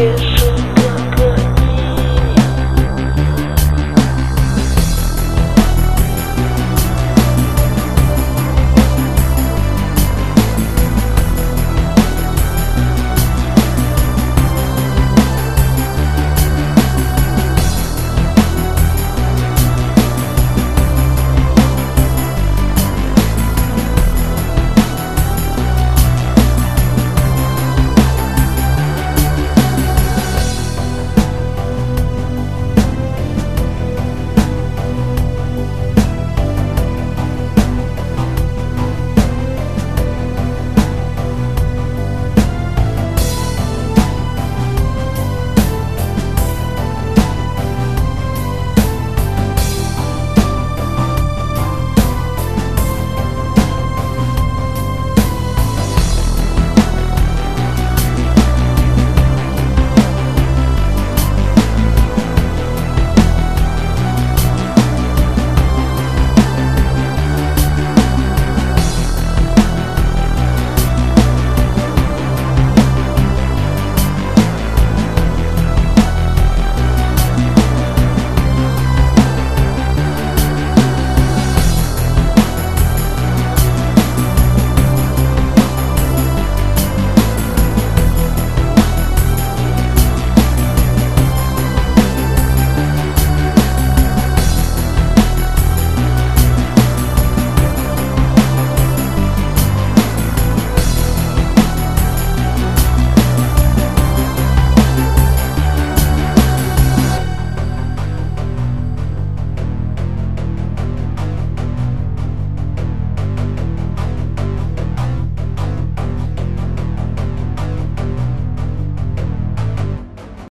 is